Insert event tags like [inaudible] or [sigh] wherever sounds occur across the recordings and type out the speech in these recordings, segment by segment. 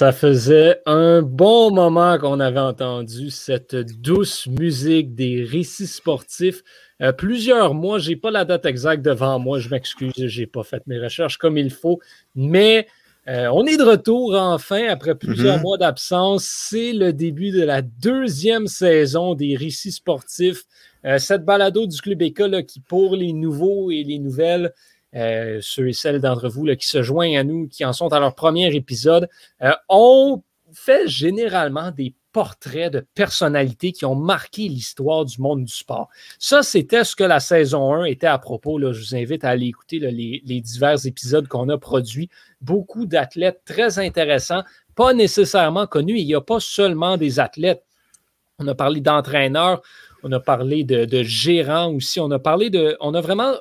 Ça faisait un bon moment qu'on avait entendu cette douce musique des récits sportifs. Euh, plusieurs mois, j'ai pas la date exacte devant moi, je m'excuse, j'ai pas fait mes recherches comme il faut, mais euh, on est de retour enfin après plusieurs Mhm. mois d'absence. C'est le début de la deuxième saison des récits sportifs. Euh, cette balado du Club École qui, pour les nouveaux et les nouvelles, euh, ceux et celles d'entre vous qui se joignent à nous, qui en sont à leur premier épisode, euh, on fait généralement des portraits de personnalités qui ont marqué l'histoire du monde du sport. Ça, c'était ce que la saison 1 était à propos. Je vous invite à aller écouter les, divers épisodes qu'on a produits. Beaucoup d'athlètes très intéressants, pas nécessairement connus. Il n'y a pas seulement des athlètes. On a parlé d'entraîneurs, on a parlé de gérants aussi, on a parlé de. On a vraiment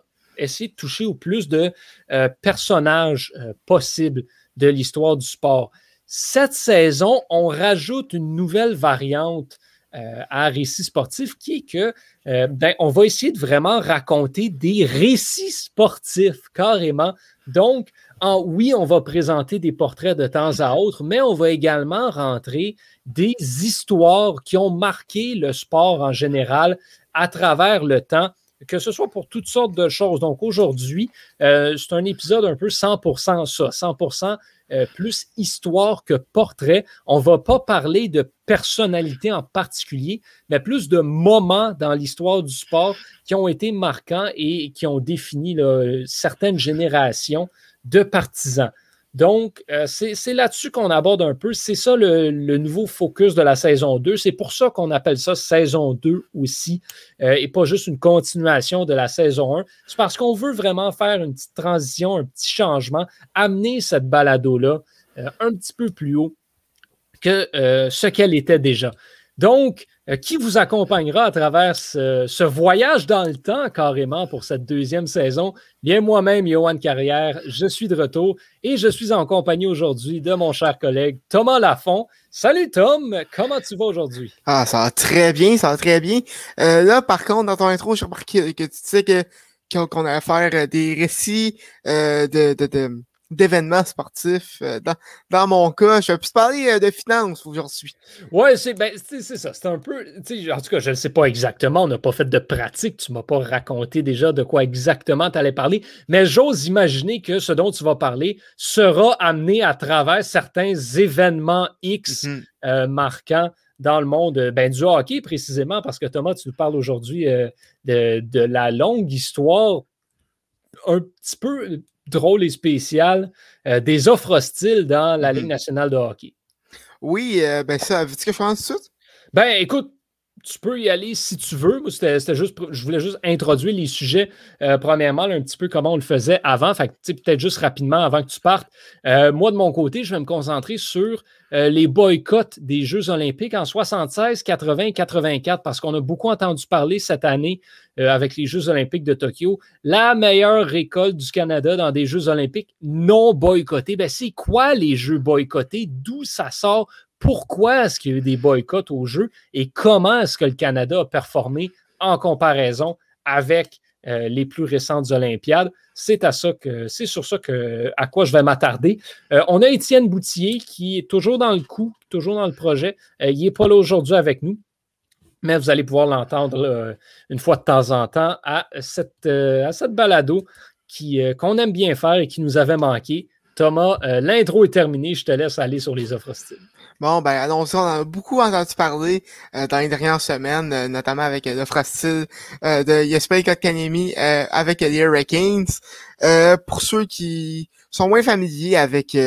essayé de toucher au plus de euh, personnages euh, possibles de l'histoire du sport. Cette saison, on rajoute une nouvelle variante euh, à récit sportif qui est que ben, on va essayer de vraiment raconter des récits sportifs carrément. Donc, oui, on va présenter des portraits de temps à autre, mais on va également rentrer des histoires qui ont marqué le sport en général à travers le temps, que ce soit pour toutes sortes de choses. Donc aujourd'hui, euh, c'est un épisode un peu 100% ça, 100% euh, plus histoire que portrait. On ne va pas parler de personnalité en particulier, mais plus de moments dans l'histoire du sport qui ont été marquants et qui ont défini certaines générations de partisans. Donc, euh, c'est là-dessus qu'on aborde un peu. C'est ça le, le, nouveau focus de la saison 2. C'est pour ça qu'on appelle ça saison 2 aussi, euh, et pas juste une continuation de la saison 1. C'est parce qu'on veut vraiment faire une petite transition, un petit changement, amener cette balado-là euh, un petit peu plus haut que ce qu'elle était déjà. Donc, qui vous accompagnera à travers ce, voyage dans le temps carrément pour cette deuxième saison? Bien, moi-même, Johan Carrière, je suis de retour et je suis en compagnie aujourd'hui de mon cher collègue Thomas Lafont. Salut Tom, comment tu vas aujourd'hui? Ah, ça va très bien, ça va très bien. Euh, là, par contre, dans ton intro, j'ai remarqué que tu sais que qu'on allait faire des récits euh, de, de d'événements sportifs. Euh, Dans, dans, mon cas, je vais plus parler euh, de finances aujourd'hui. Ouais, c'est ben, ça. C'est un peu. En tout cas, je ne sais pas exactement. On n'a pas fait de pratique. Tu ne m'as pas raconté déjà de quoi exactement tu allais parler. Mais j'ose imaginer que ce dont tu vas parler sera amené à travers certains événements X Mhm. euh, marquants dans le monde ben, du hockey, précisément, parce que Thomas, tu nous parles aujourd'hui euh, de, de la longue histoire un petit peu drôle et spécial euh, des offres hostiles dans la Ligue nationale de hockey. Oui, euh, ben ça, veux-tu que je commence tout de suite? Ben écoute, tu peux y aller si tu veux. C'était juste, je voulais juste introduire les sujets, euh, premièrement, un petit peu comment on le faisait avant. Peut-être juste rapidement avant que tu partes. Euh, moi, de mon côté, je vais me concentrer sur euh, les boycotts des Jeux olympiques en 76, 80, 84, parce qu'on a beaucoup entendu parler cette année avec les Jeux olympiques de Tokyo. La meilleure récolte du Canada dans des Jeux olympiques non boycottés. Ben, c'est quoi les Jeux boycottés? D'où ça sort? Pourquoi est-ce qu'il y a eu des boycotts aux Jeux et comment est-ce que le Canada a performé en comparaison avec euh, les plus récentes Olympiades. C'est à ça que sur ça que à quoi je vais m'attarder. Euh, on a Étienne Boutier qui est toujours dans le coup, toujours dans le projet. Euh, il n'est pas là aujourd'hui avec nous. Mais vous allez pouvoir l'entendre une fois de temps en temps à cette, à balado qui, qu'on aime bien faire et qui nous avait manqué. Thomas, euh, l'intro est terminée. Je te laisse aller sur les offres hostiles. Bon, ben, allons-y. On en a beaucoup entendu parler euh, dans les dernières semaines, euh, notamment avec l'offre hostile de Jesper Kotkaniemi avec les Hurricanes. Pour ceux qui sont moins familiers avec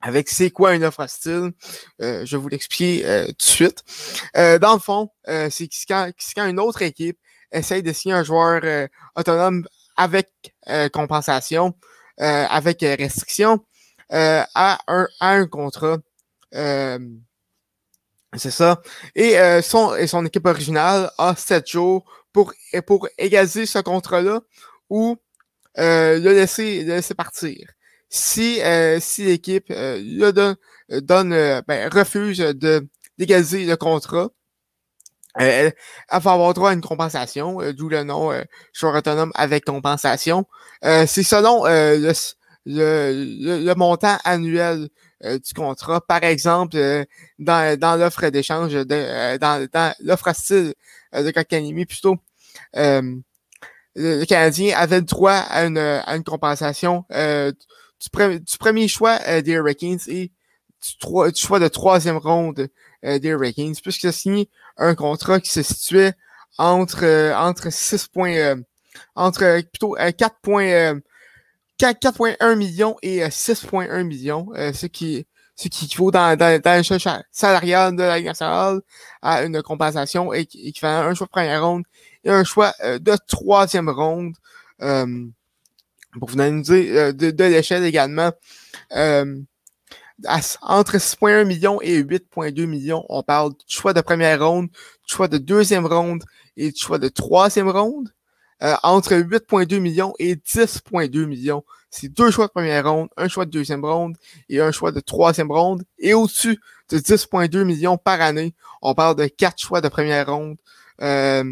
avec c'est quoi une offre hostile, euh, je vais vous l'expliquer tout de suite. Dans le fond, c'est quand, quand une autre équipe essaye de signer un joueur autonome avec compensation, avec restriction, euh, à, un, à un contrat. Euh, c'est ça. Et, euh, son, et son équipe originale a sept jours pour, pour égaliser ce contrat-là ou euh, le, laisser, le laisser partir. Si, euh, si l'équipe euh, donne, donne ben, refuse de d'égaliser le contrat, elle, elle, va avoir droit à une compensation, euh, d'où le nom euh, joueur autonome avec compensation. Euh, c'est selon le, le, le, le, montant annuel du contrat. Par exemple, dans, dans l'offre d'échange, dans, dans l'offre style de Kotkaniemi plutôt, le Canadien avait le droit à une, à une compensation du, du, premier choix des Hurricanes et du, du, choix de troisième ronde des Hurricanes, puisqu'il a signé un contrat qui se situait entre, entre 6 points, entre plutôt 4 points, 4,1 millions et 6,1 euh, millions, euh, ce qui ce qui équivaut dans, dans, dans le salarial de la nationale à une compensation équivalent un choix de première ronde et un choix euh, de troisième ronde. pour vous donner de, de l'échelle également, entre 6,1 millions et 8,2 millions, on parle de choix de première ronde, choix de deuxième ronde et choix de troisième ronde. Euh, entre 8,2 millions et 10,2 millions. C'est deux choix de première ronde, un choix de deuxième ronde et un choix de troisième ronde. Et au-dessus de 10,2 millions par année, on parle de quatre choix de première ronde. Euh,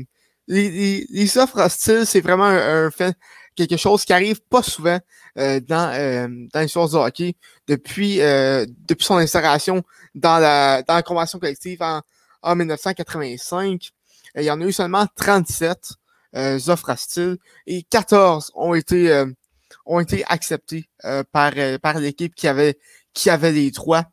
les, les, offres hostiles, c'est vraiment un, fait, quelque chose qui arrive pas souvent euh, dans, euh, dans l'histoire du hockey depuis, depuis son installation dans la, dans la convention collective en, en 1985. il y en a eu seulement 37 euh, offres hostiles et 14 ont été euh, ont été acceptés euh, par par l'équipe qui avait qui avait les droits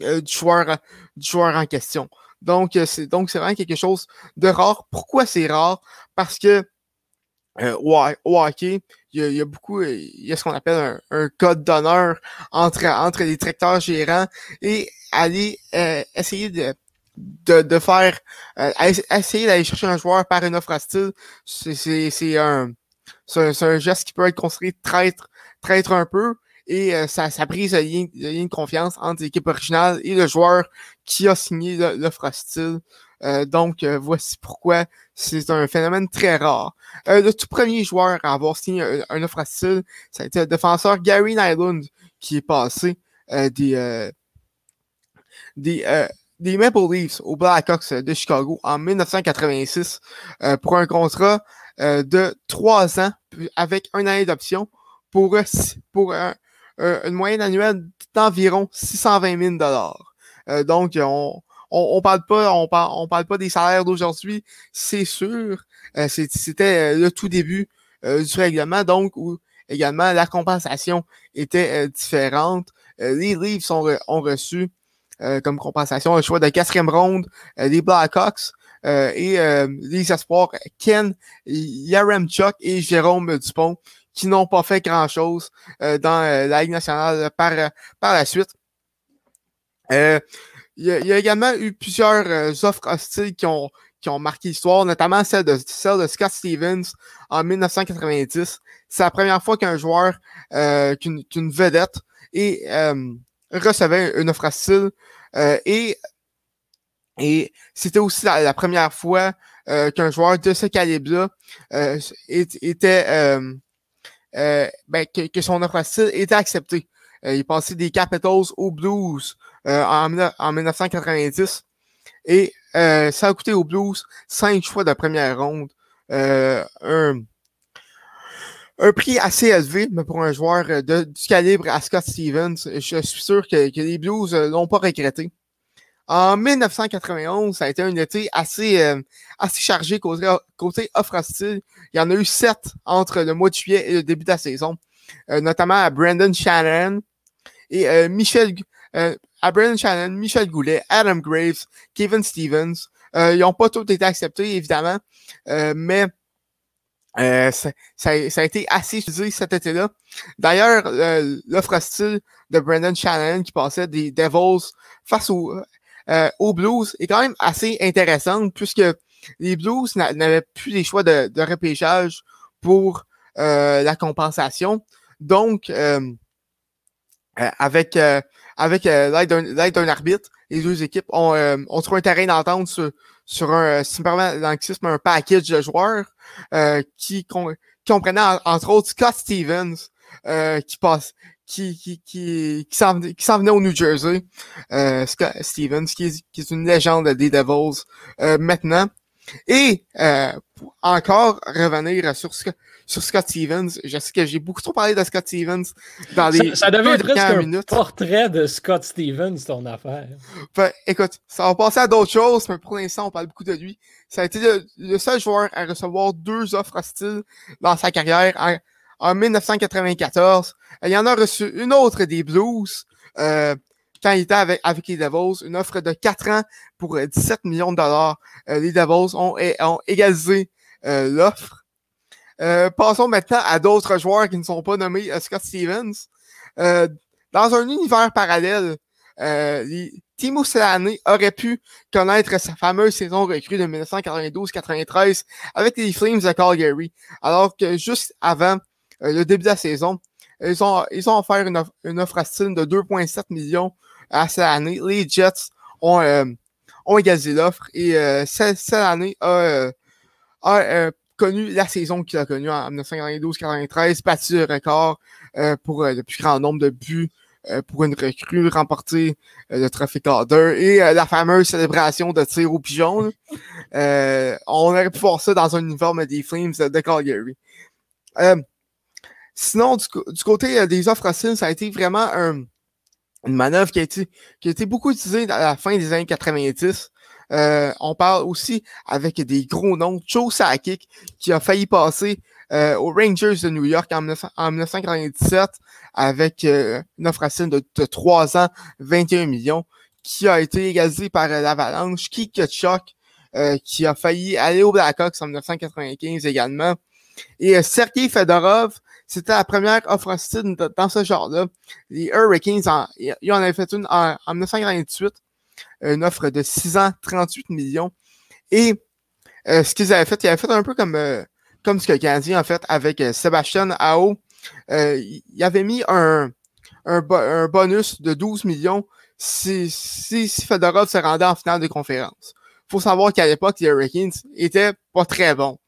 du joueur du joueur en question. Donc c'est donc c'est vraiment quelque chose de rare. Pourquoi c'est rare? Parce que au, hockey, il y, a, beaucoup, il y a ce qu'on appelle un, code d'honneur entre, entre les directeurs gérants et aller essayer de, de, de faire euh, essayer d'aller chercher un joueur par une offre hostile, c'est c'est un c'est un, geste qui peut être construit traître traître un peu et euh, ça, ça brise le lien, de confiance entre l'équipe originale et le joueur qui a signé l'offre hostile. Euh, donc, voici pourquoi c'est un phénomène très rare. le tout premier joueur à avoir signé un, offre hostile, ça a été le défenseur Gary Nyland qui est passé des, des des Maple Leafs aux Blackhawks de Chicago en 1986 euh, pour un contrat euh, de trois ans avec un année d'option pour, pour une moyenne annuelle d'environ 620 000 dollars. Euh, donc, on, on, parle pas, on parle, on parle pas des salaires d'aujourd'hui, c'est sûr. C'était le tout début du règlement, donc où également la compensation était différente. les Leafs ont, reçu euh, comme compensation, un choix de quatrième ronde euh, des Blackhawks euh, et les espoirs Ken Yaremchuk et Jérôme Dupont qui n'ont pas fait grand-chose dans la Ligue nationale par, par la suite. Il, y a, également eu plusieurs offres hostiles qui ont, qui ont marqué l'histoire, notamment celle de, celle de Scott Stevens en 1990. C'est la première fois qu'un joueur, qu'une vedette, et recevait une offre hostile. Euh, et et c'était aussi la, première fois euh, qu'un joueur de ce calibre-là euh, était ben, que, son offre hostile était acceptée. il passait des Capitals aux Blues en, en 1990. Et ça a coûté aux Blues cinq choix de première ronde. un, un prix assez élevé, mais pour un joueur euh, de, du calibre à Scott Stevens, je suis sûr que, que les Blues euh, l'ont pas regretté. En 1991, ça a été un été assez, euh, assez chargé côté, côté offre hostile. Il y en a eu sept entre le mois de juillet et le début de la saison, notamment à Brandon Shannon et Michel, à Brandon Shannon, Michel Goulet, Adam Graves, Kevin Stevens. ils n'ont pas tous été acceptés, évidemment, mais euh, ça, ça, a été assez utilisé cet été-là. D'ailleurs, euh, l'offre hostile de Brandon Shannon qui passait des Devils face euh, aux Blues est quand même assez intéressante puisque les Blues n'avaient plus les choix de, de repêchage pour la compensation. Donc, avec avec l'aide d'un arbitre, les deux équipes ont, ont trouvé un terrain d'entente sur, sur un, si un package de joueurs euh, qui, comprenait entre autres Scott Stevens, euh, qui passe, qui, qui, qui, qui s'en venait au New Jersey. Euh, Scott Stevens, qui est, une légende des Devils euh, maintenant. Et encore revenir sur, sur Scott Stevens. Je sais que j'ai beaucoup trop parlé de Scott Stevens dans les Ça, ça presque un portrait de Scott Stevens, ton affaire. Ben, écoute, ça va passer à d'autres choses, mais pour l'instant, on parle beaucoup de lui. Ça a été le, seul joueur à recevoir deux offres hostiles dans sa carrière en, en 1994. Il y en a reçu une autre des Blues. Euh, était avec, avec les Devils, une offre de 4 ans pour 17 euh, millions de dollars. Euh, les Devils ont, ont égalisé euh, l'offre. passons maintenant à d'autres joueurs qui ne sont pas nommés Scott Stevens. dans un univers parallèle, les, Timo Selane aurait pu connaître sa fameuse saison recrue de 1992-93 avec les Flames de Calgary, alors que juste avant le début de la saison, ils ont, ils ont offert une, offre, une offre à Steam de 2,7 millions à cette année. Les Jets ont, euh, ont égalisé l'offre et euh, cette, année a, euh, a euh, connu la saison qu'il a connue en 1992-93, battu le record pour le plus grand nombre de buts pour une recrue, remporté le trophée Calder et la fameuse célébration de tir au pigeon. on aurait pu voir ça dans un uniforme des Flames de Calgary. sinon, du, du côté des offres hostiles, ça a été vraiment un, une manœuvre qui a été, qui beaucoup utilisée à la fin des années 90. Euh, on parle aussi avec des gros noms. Joe Sakic, qui a failli passer euh, aux Rangers de New York en, 1997 avec euh, une offre de, de 3 ans, 21 millions, qui a été égalisé par l'Avalanche. Kik euh, qui a failli aller aux Blackhawks en 1995 également. Et Sergei Fedorov, c'était la première offre hostile dans ce genre-là. Les Hurricanes, en, ils en avaient fait une en, 1948, une offre de 6 ans, 38 millions. Et euh, ce qu'ils avaient fait, ils avaient fait un peu comme, euh, comme ce que le Canadien a fait avec euh, Sébastien Ao. Euh, il avait mis un, un, bonus de 12 millions si, si, si se rendait en finale de conférence. faut savoir qu'à l'époque, les Hurricanes étaient pas très bons.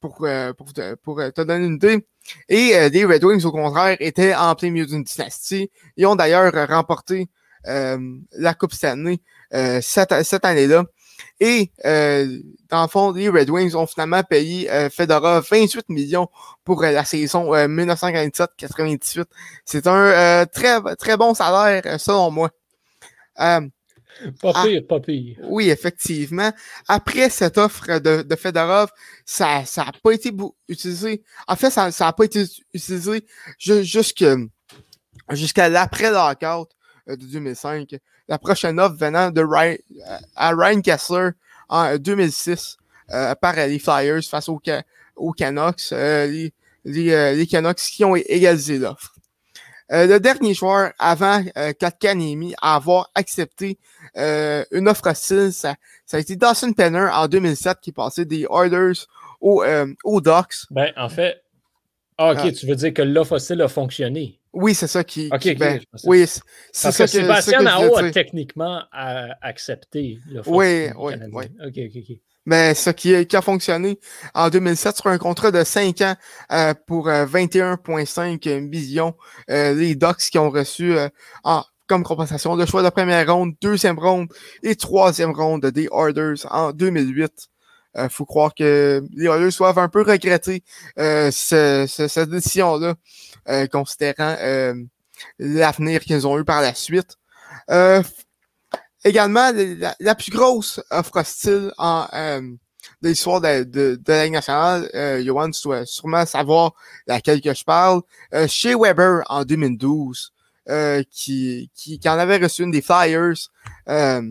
Pour, pour, te, pour te donner une idée, et euh, les Red Wings, au contraire, étaient en plein milieu d'une dynastie. Ils ont d'ailleurs remporté euh, la Coupe Stanley euh, cette, cette année-là. Et euh, dans le fond, les Red Wings ont finalement payé euh, Fedora 28 millions pour la saison 1997-98. C'est un très très bon salaire selon moi. Pas ah. pire, pas pire. Oui, effectivement. Après cette offre de, de Fedorov, ça n'a a pas été utilisé. En fait, ça n'a pas été utilisé jusqu'à l'après lockout euh, de 2005. La prochaine offre venant de Ryan, euh, à Ryan Kessler en 2006 euh, par les Flyers face aux, aux Canucks. les, les, les Canucks qui ont égalisé l'offre. Euh, le dernier joueur avant euh, Katkanemi à avoir accepté euh, une offre hostile, ça, ça, a été Dawson Penner en 2007 qui passait des orders aux, euh, aux Docks. Ben, en fait, ah, ok, tu veux dire que l'offre hostile a fonctionné. Oui, c'est ça qui. Ok, ben, oui, c'est ça que, Sébastien Nao a techniquement accepté l'offre Oui, oui, oui. Ok, ok, ok. Mais ce qui, qui, a fonctionné en 2007 sur un contrat de 5 ans euh, pour 21,5 euh, millions. Euh, les Ducks qui ont reçu en, comme compensation le choix de première ronde, deuxième ronde et troisième ronde des Orders en 2008. Il faut croire que les Oilers doivent un peu regretter ce, ce, cette décision-là, considérant l'avenir qu'ils ont eu par la suite. Également, la, plus grosse offre hostile en euh, de l'histoire de, de, de, la nationale, euh, Johan, tu dois sûrement savoir laquelle que je parle, euh, chez Weber en 2012, euh, qui, qui, qui, en avait reçu une des Flyers euh,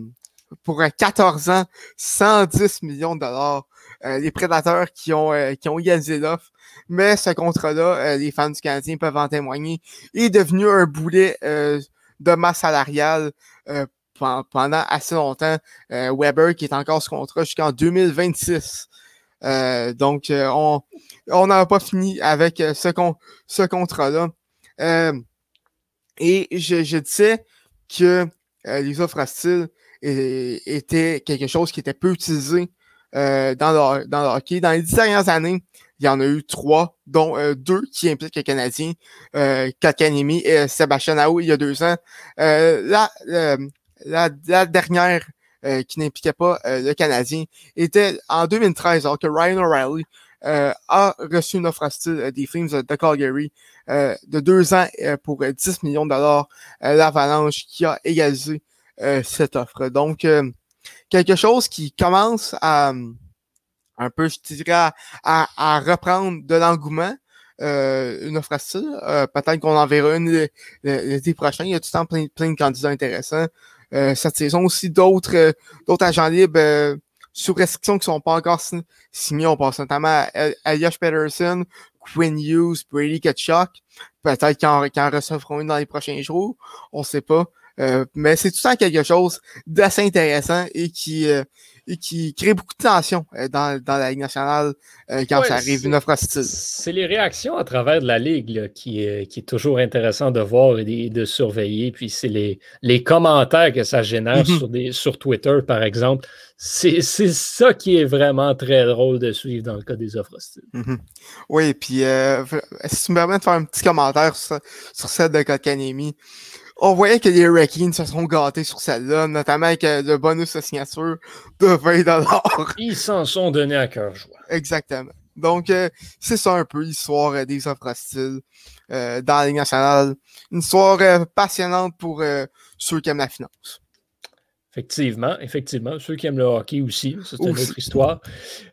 pour 14 ans, 110 millions de dollars. Euh, les prédateurs qui ont qui ont égalisé l'offre. Mais ce contrat-là, les fans du Canadien peuvent en témoigner, est devenu un boulet de masse salariale pendant assez longtemps. Euh, Weber qui est encore ce contrat jusqu'en 2026. Euh, donc, euh, on on n'a pas fini avec ce, con, ce contrat-là. et je, je disais que les offres étaient quelque chose qui était peu utilisé dans, le, dans hockey. Dans les dix dernières années, il y en a eu trois, dont deux qui impliquent les Canadiens, euh, Katkanemi et Sébastien Aou il y a deux ans. là, la, la dernière qui n'impliquait pas le Canadien était en 2013, alors que Ryan O'Reilly a reçu une offre hostile des Flames de Calgary de deux ans pour 10 millions de dollars. L'Avalanche qui a égalisé cette offre. Donc, quelque chose qui commence à un peu, je dirais, à, reprendre de l'engouement. Euh, une offre hostile. Euh, peut-être qu'on en verra une l'été prochain. Il y a tout le temps plein, plein de candidats intéressants. Euh, cette saison aussi, d'autres d'autres agents libres sous restriction qui sont pas encore signés. On pense notamment à Josh Peterson, Quinn Hughes, Brady Ketchuk. Peut-être qu'ils en, recevront une dans les prochains jours. On sait pas. mais c'est tout temps quelque chose d'assez intéressant et qui, et qui crée beaucoup de tension euh, dans, dans la Ligue nationale euh, quand ça arrive une offre hostile. C'est les réactions à travers de la Ligue qui, est, qui est toujours intéressant de voir et de, surveiller. Puis c'est les, les commentaires que ça génère mm-hmm. sur, des, sur Twitter, par exemple. C'est ça qui est vraiment très drôle de suivre dans le cas des offres hostiles. Mm-hmm. Oui, puis euh, si tu me permets de faire un petit commentaire sur, sur celle de Kotkanemi, on voyait que les Hurricanes se sont gâtés sur celle-là, notamment avec euh, le bonus de signature de 20 [laughs] Ils s'en sont donnés à cœur joie. Exactement. Donc, euh, c'est ça un peu l'histoire euh, des offres hostiles dans la Ligue nationale. Une histoire passionnante pour ceux qui aiment la finance. Effectivement, effectivement. Ceux qui aiment le hockey aussi, c'est une autre histoire.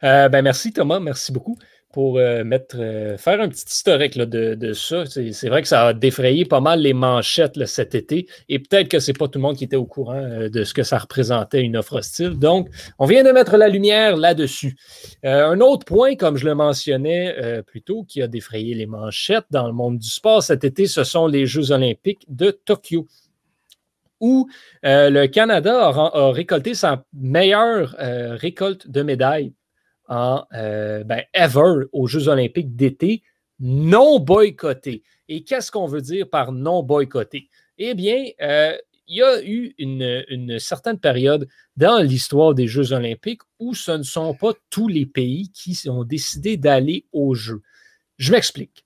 ben merci Thomas, merci beaucoup pour euh, euh, faire un petit historique de, ça. C'est vrai que ça a défrayé pas mal les manchettes cet été et peut-être que c'est pas tout le monde qui était au courant euh, de ce que ça représentait une offre hostile. Donc, on vient de mettre la lumière là-dessus. un autre point, comme je le mentionnais plus tôt, qui a défrayé les manchettes dans le monde du sport cet été, ce sont les Jeux olympiques de Tokyo où le Canada a, récolté sa meilleure récolte de médailles en euh, ben, ever aux Jeux olympiques d'été non boycottés. Et qu'est-ce qu'on veut dire par non boycotté? Eh bien, euh, il y a eu une, certaine période dans l'histoire des Jeux olympiques où ce ne sont pas tous les pays qui ont décidé d'aller aux Jeux. Je m'explique.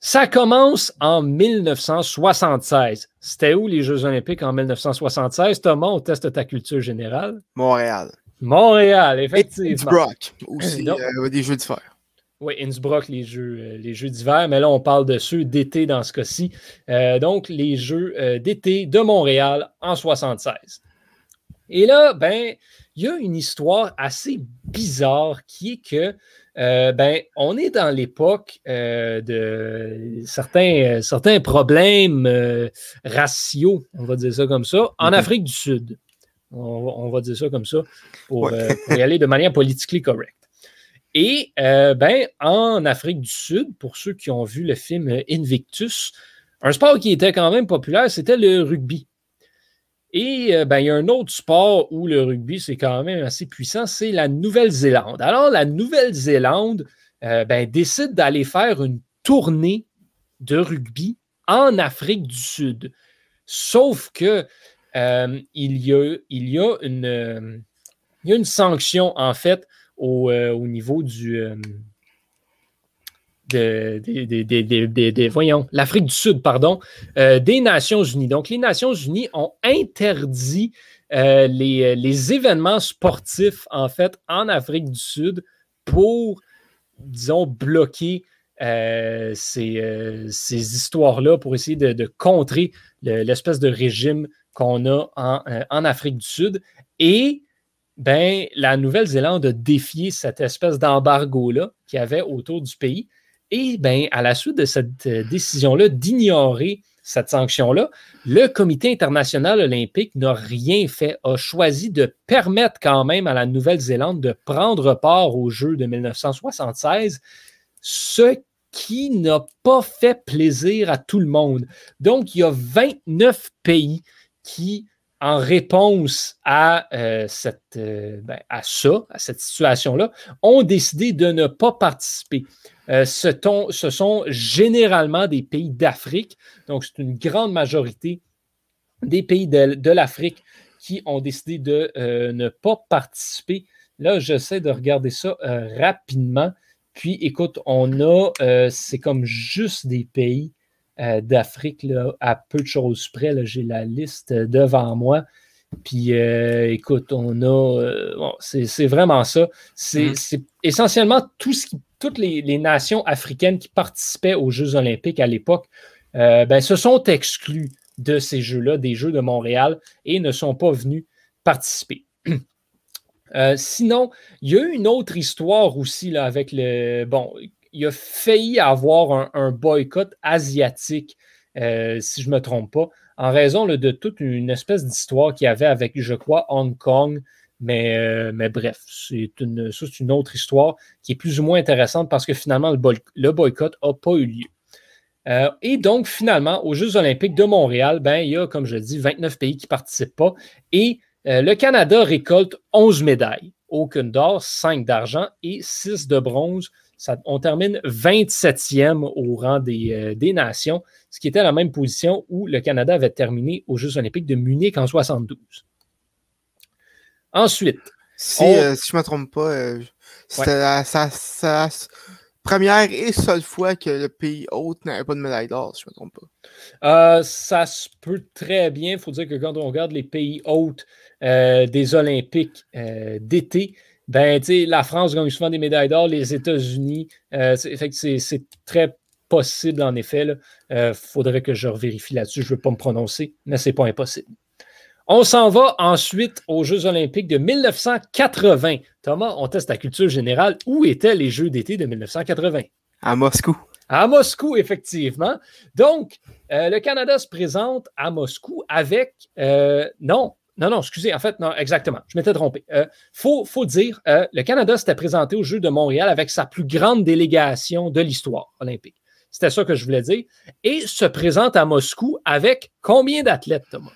Ça commence en 1976. C'était où les Jeux olympiques en 1976? Thomas, on teste ta culture générale? Montréal. Montréal, effectivement. Innsbruck aussi, euh, des jeux d'hiver. Oui, Innsbruck, les jeux, euh, les jeux d'hiver, mais là, on parle de ceux d'été dans ce cas-ci. Euh, donc, les jeux d'été de Montréal en 76. Et là, ben, il y a une histoire assez bizarre qui est que ben, on est dans l'époque de certains, certains problèmes raciaux, on va dire ça comme ça, en mm-hmm. Afrique du Sud. On, va dire ça comme ça, pour, euh, y aller de manière politiquement correcte. Et euh, ben, en Afrique du Sud, pour ceux qui ont vu le film Invictus, un sport qui était quand même populaire, c'était le rugby. Et euh, ben, il y a un autre sport où le rugby, c'est quand même assez puissant, c'est la Nouvelle-Zélande. Alors, la Nouvelle-Zélande ben, décide d'aller faire une tournée de rugby en Afrique du Sud. Sauf que euh, il, y a, il, y a une, euh, il y a une sanction, en fait, au, euh, au niveau du. des, voyons, l'Afrique du Sud, pardon, des Nations Unies. Donc, les Nations Unies ont interdit les, les, événements sportifs, en fait, en Afrique du Sud pour, disons, bloquer ces, ces histoires-là, pour essayer de, de contrer l'espèce de régime qu'on a euh, en, Afrique du Sud. Et ben, la Nouvelle-Zélande a défié cette espèce d'embargo-là qu'il y avait autour du pays. Et ben, à la suite de cette euh, décision-là d'ignorer cette sanction-là, le Comité international olympique n'a rien fait, a choisi de permettre quand même à la Nouvelle-Zélande de prendre part aux Jeux de 1976, ce qui n'a pas fait plaisir à tout le monde. Donc, il y a 29 pays qui, en réponse à, euh, cette, euh, ben, à ça, à cette situation-là, ont décidé de ne pas participer. Euh, ce, ce, sont généralement des pays d'Afrique, donc c'est une grande majorité des pays de, de l'Afrique qui ont décidé de ne pas participer. Là, j'essaie de regarder ça rapidement. Puis, écoute, on a, c'est comme juste des pays euh, d'Afrique à peu de choses près. J'ai la liste devant moi. Puis écoute, on a. c'est vraiment ça. C'est mm-hmm. essentiellement tout ce qui, toutes les, nations africaines qui participaient aux Jeux olympiques à l'époque ben, se sont exclues de ces Jeux-là, des Jeux de Montréal, et ne sont pas venus participer. [clears throat] Euh, sinon, il y a eu une autre histoire aussi là, avec le. Bon, il a failli avoir un, boycott asiatique, euh, si je ne me trompe pas, en raison de toute une espèce d'histoire qu'il y avait avec, je crois, Hong Kong. Mais, euh, mais bref, c'est une, une autre histoire qui est plus ou moins intéressante parce que finalement, le, boycott n'a pas eu lieu. et donc, finalement, aux Jeux olympiques de Montréal, ben, il y a, comme je dis, 29 pays qui ne participent pas. Et euh, le Canada récolte 11 médailles, aucune d'or, 5 d'argent et 6 de bronze. On termine 27e au rang euh, des, nations, ce qui était la même position où le Canada avait terminé aux Jeux olympiques de Munich en 72. Ensuite. Si, euh, je ne me trompe pas, c'était la, première et seule fois que le pays hôte n'avait pas de médaille d'or, si je ne me trompe pas. ça se peut très bien. Il faut dire que quand on regarde les pays hôtes, euh, des Olympiques euh, d'été, ben, la France gagne souvent des médailles d'or, les États-Unis, euh, c'est très possible en effet. Il faudrait que je vérifie là-dessus, je ne veux pas me prononcer, mais ce n'est pas impossible. On s'en va ensuite aux Jeux olympiques de 1980. Thomas, on teste la culture générale. Où étaient les Jeux d'été de 1980? À Moscou. À Moscou, effectivement. Donc, le Canada se présente à Moscou avec, non, non, non, excusez, en fait, non, exactement, je m'étais trompé. Il euh, faut, dire, euh, le Canada s'était présenté aux Jeux de Montréal avec sa plus grande délégation de l'histoire olympique. C'était ça que je voulais dire. Et se présente à Moscou avec combien d'athlètes, Thomas?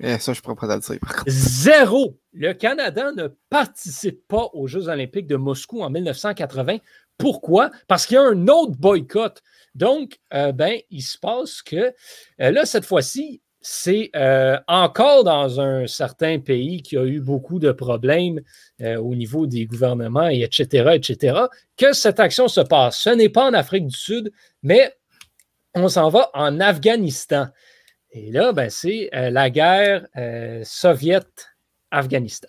Eh, ça, je ne pourrais pas le dire. Zéro. Le Canada ne participe pas aux Jeux olympiques de Moscou en 1980. Pourquoi? Parce qu'il y a un autre boycott. Donc, euh, ben, il se passe que là, cette fois-ci, c'est euh, encore dans un certain pays qui a eu beaucoup de problèmes euh, au niveau des gouvernements, et etc., etc., que cette action se passe. Ce n'est pas en Afrique du Sud, mais on s'en va en Afghanistan. Et là, ben, c'est euh, la guerre soviète-Afghanistan.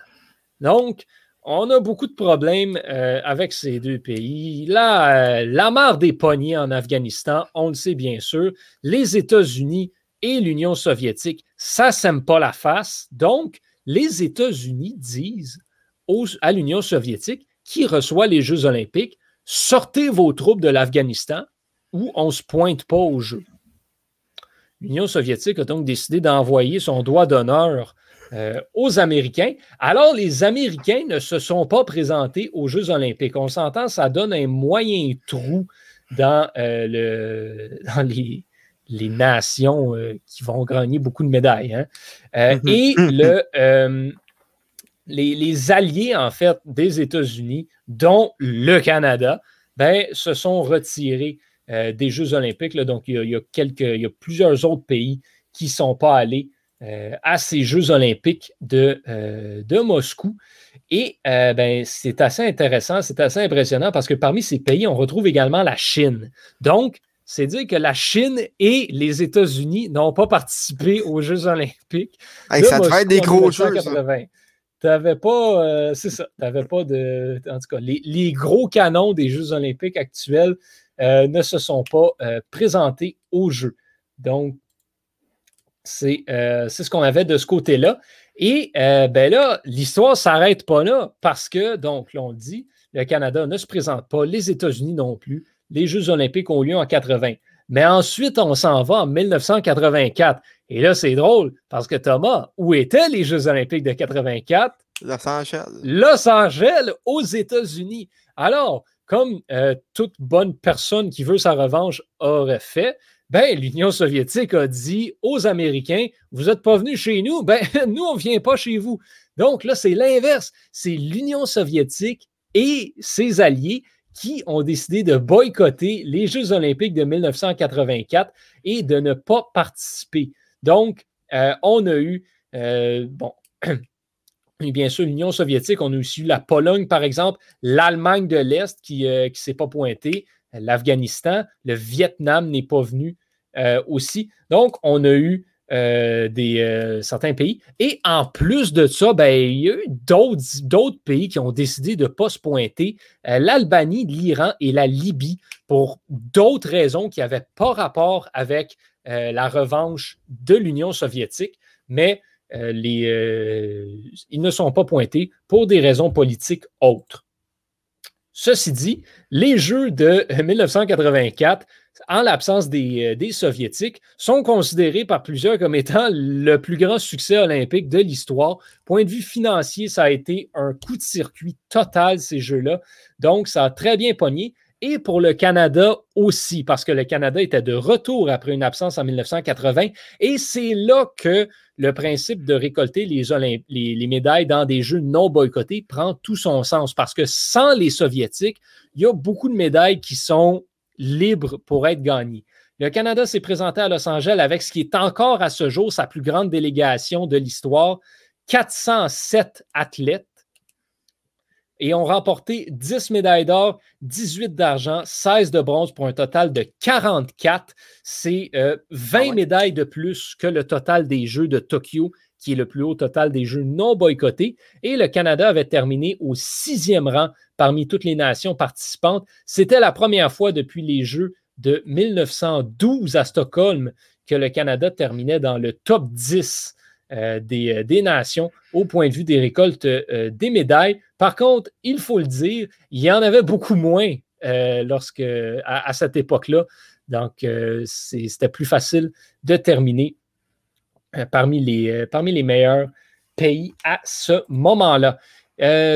Donc, on a beaucoup de problèmes avec ces deux pays. Là, la mare des poignets en Afghanistan, on le sait bien sûr. Les États-Unis et l'Union soviétique, ça ne s'aime pas la face. Donc, les États-Unis disent à l'Union soviétique, qui reçoit les Jeux olympiques, sortez vos troupes de l'Afghanistan ou on ne se pointe pas aux Jeux. L'Union soviétique a donc décidé d'envoyer son droit d'honneur euh, aux Américains. Alors, les Américains ne se sont pas présentés aux Jeux olympiques. On s'entend, ça donne un moyen trou dans, euh, le, [laughs] dans les, les nations euh, qui vont gagner beaucoup de médailles. Hein. Euh, mhm. Et le, euh, les, alliés, en fait, des États-Unis, dont le Canada, ben, se sont retirés des Jeux olympiques. Donc, il y, a, quelques, il y a plusieurs autres pays qui ne sont pas allés à ces Jeux olympiques de, de Moscou. Et ben, c'est assez intéressant, c'est assez impressionnant parce que parmi ces pays, on retrouve également la Chine. Donc, c'est dire que la Chine et les États-Unis n'ont pas participé aux Jeux olympiques. ça te fait des gros jeux. Tu n'avais pas, euh, c'est ça, tu n'avais pas de. En tout cas, les, gros canons des Jeux olympiques actuels euh, ne se sont pas euh, présentés aux Jeux. Donc, c'est ce qu'on avait de ce côté-là. Et ben là, l'histoire ne s'arrête pas là parce que, donc, l'on dit, le Canada ne se présente pas, les États-Unis non plus les Jeux olympiques ont lieu en 80. Mais ensuite, on s'en va en 1984. Et là, c'est drôle parce que Thomas, où étaient les Jeux olympiques de 84? Los Angeles. Los Angeles, aux États-Unis. Alors, comme euh, toute bonne personne qui veut sa revanche aurait fait, ben, l'Union soviétique a dit aux Américains, vous n'êtes pas venus chez nous, ben, [laughs] nous, on ne vient pas chez vous. Donc là, c'est l'inverse. C'est l'Union soviétique et ses alliés qui ont décidé de boycotter les Jeux olympiques de 1984 et de ne pas participer. Donc, euh, on a eu, euh, [clears throat] bien sûr, l'Union soviétique, on a aussi eu la Pologne, par exemple, l'Allemagne de l'Est qui ne euh, s'est pas pointée, l'Afghanistan, le Vietnam n'est pas venu aussi. Donc, on a eu des, certains pays. Et en plus de ça, ben, il y a eu d'autres pays qui ont décidé de ne pas se pointer. L'Albanie, l'Iran et la Libye pour d'autres raisons qui n'avaient pas rapport avec la revanche de l'Union soviétique, mais ils ne sont pas pointés pour des raisons politiques autres. Ceci dit, les Jeux de 1984, en l'absence des, des, Soviétiques, sont considérés par plusieurs comme étant le plus grand succès olympique de l'histoire. Point de vue financier, ça a été un coup de circuit total, ces Jeux-là. Donc, ça a très bien pogné et pour le Canada aussi, parce que le Canada était de retour après une absence en 1980. Et c'est là que le principe de récolter les, les, médailles dans des jeux non boycottés prend tout son sens, parce que sans les Soviétiques, il y a beaucoup de médailles qui sont libres pour être gagnées. Le Canada s'est présenté à Los Angeles avec ce qui est encore à ce jour sa plus grande délégation de l'histoire, 407 athlètes et ont remporté 10 médailles d'or, 18 d'argent, 16 de bronze pour un total de 44. C'est 20 euh, ah médailles de plus que le total des Jeux de Tokyo, qui est le plus haut total des Jeux non boycottés. Et le Canada avait terminé au sixième rang parmi toutes les nations participantes. C'était la première fois depuis les Jeux de 1912 à Stockholm que le Canada terminait dans le top 10 euh, des, des, nations au point de vue des récoltes euh, des médailles. Par contre, il faut le dire, il y en avait beaucoup moins euh, lorsque, à, cette époque-là. Donc, euh, c'était plus facile de terminer euh, parmi, les, parmi les meilleurs pays à ce moment-là.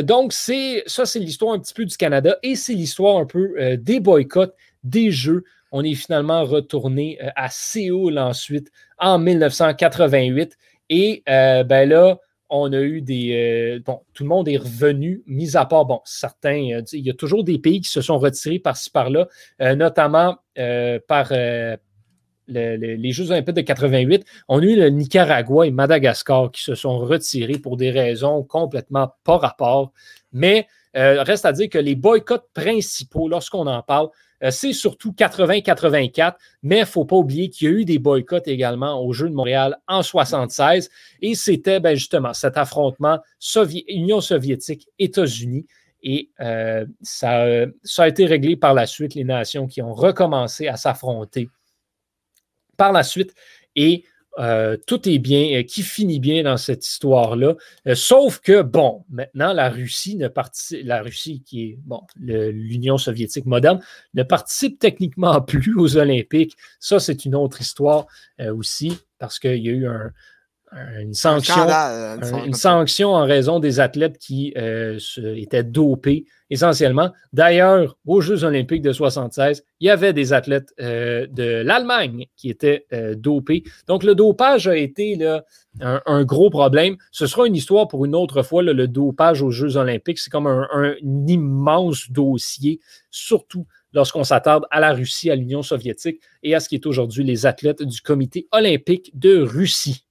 donc, ça, c'est l'histoire un petit peu du Canada et c'est l'histoire un peu des boycotts des Jeux. On est finalement retourné à Séoul ensuite en 1988. Et ben là, on a eu des. Euh, bon, tout le monde est revenu, mis à part, bon, certains, euh, il y a toujours des pays qui se sont retirés par-ci par-là, euh, notamment par les Jeux Olympiques de 88. On a eu le Nicaragua et Madagascar qui se sont retirés pour des raisons complètement pas rapport. Mais reste à dire que les boycotts principaux, lorsqu'on en parle, euh, c'est surtout 80-84, mais il ne faut pas oublier qu'il y a eu des boycotts également aux Jeux de Montréal en 76, et c'était ben, justement cet affrontement Union soviétique, États-Unis, et euh, ça, a été réglé par la suite, les nations qui ont recommencé à s'affronter par la suite, euh, tout est bien, euh, qui finit bien dans cette histoire-là. Euh, sauf que, bon, maintenant, la Russie ne participe, la Russie qui est, bon, l'Union soviétique moderne, ne participe techniquement [laughs] plus aux Olympiques. Ça, c'est une autre histoire aussi, parce qu'il y a eu un, une sanction, une sanction en raison des athlètes qui étaient dopés essentiellement. D'ailleurs, aux Jeux olympiques de 76, il y avait des athlètes euh, de l'Allemagne qui étaient euh, dopés. Donc, le dopage a été là, un, gros problème. Ce sera une histoire pour une autre fois, le dopage aux Jeux olympiques. C'est comme un, un, immense dossier, surtout lorsqu'on s'attarde à la Russie, à l'Union soviétique et à ce qui est aujourd'hui les athlètes du Comité olympique de Russie.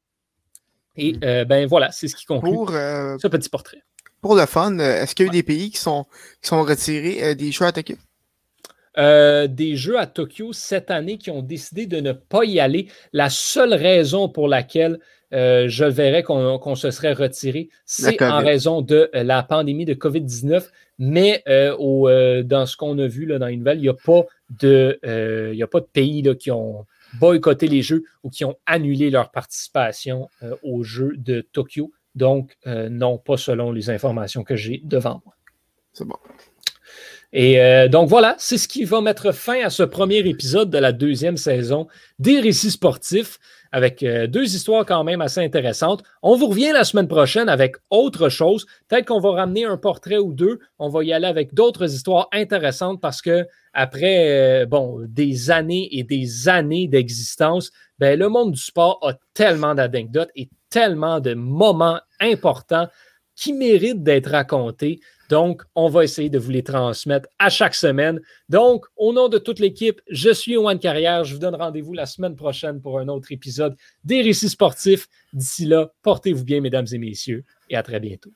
Et mm. euh, ben voilà, c'est ce qui conclut ce petit portrait pour le fun, euh, est-ce qu'il y a eu des pays qui sont, sont retirés euh, des Jeux à Tokyo? Euh, des Jeux à Tokyo cette année qui ont décidé de ne pas y aller. La seule raison pour laquelle je verrais qu'on se serait retiré, c'est en raison de la pandémie de COVID-19. Mais dans ce qu'on a vu là, dans les nouvelles, il n'y a, pas de, a pas de pays là, qui ont boycotté les Jeux ou qui ont annulé leur participation aux Jeux de Tokyo. Donc, euh, non, pas selon les informations que j'ai devant moi. C'est bon. Et euh, donc voilà, c'est ce qui va mettre fin à ce premier épisode de la deuxième saison des récits sportifs avec euh, deux histoires quand même assez intéressantes. On vous revient la semaine prochaine avec autre chose. Peut-être qu'on va ramener un portrait ou deux. On va y aller avec d'autres histoires intéressantes parce que après bon, des années et des années d'existence, ben, le monde du sport a tellement d'anecdotes et tellement de moments importants qui méritent d'être racontés. Donc, on va essayer de vous les transmettre à chaque semaine. Donc, au nom de toute l'équipe, je suis Owen Carrière. Je vous donne rendez-vous la semaine prochaine pour un autre épisode des récits sportifs. D'ici là, portez-vous bien, mesdames et messieurs, et à très bientôt.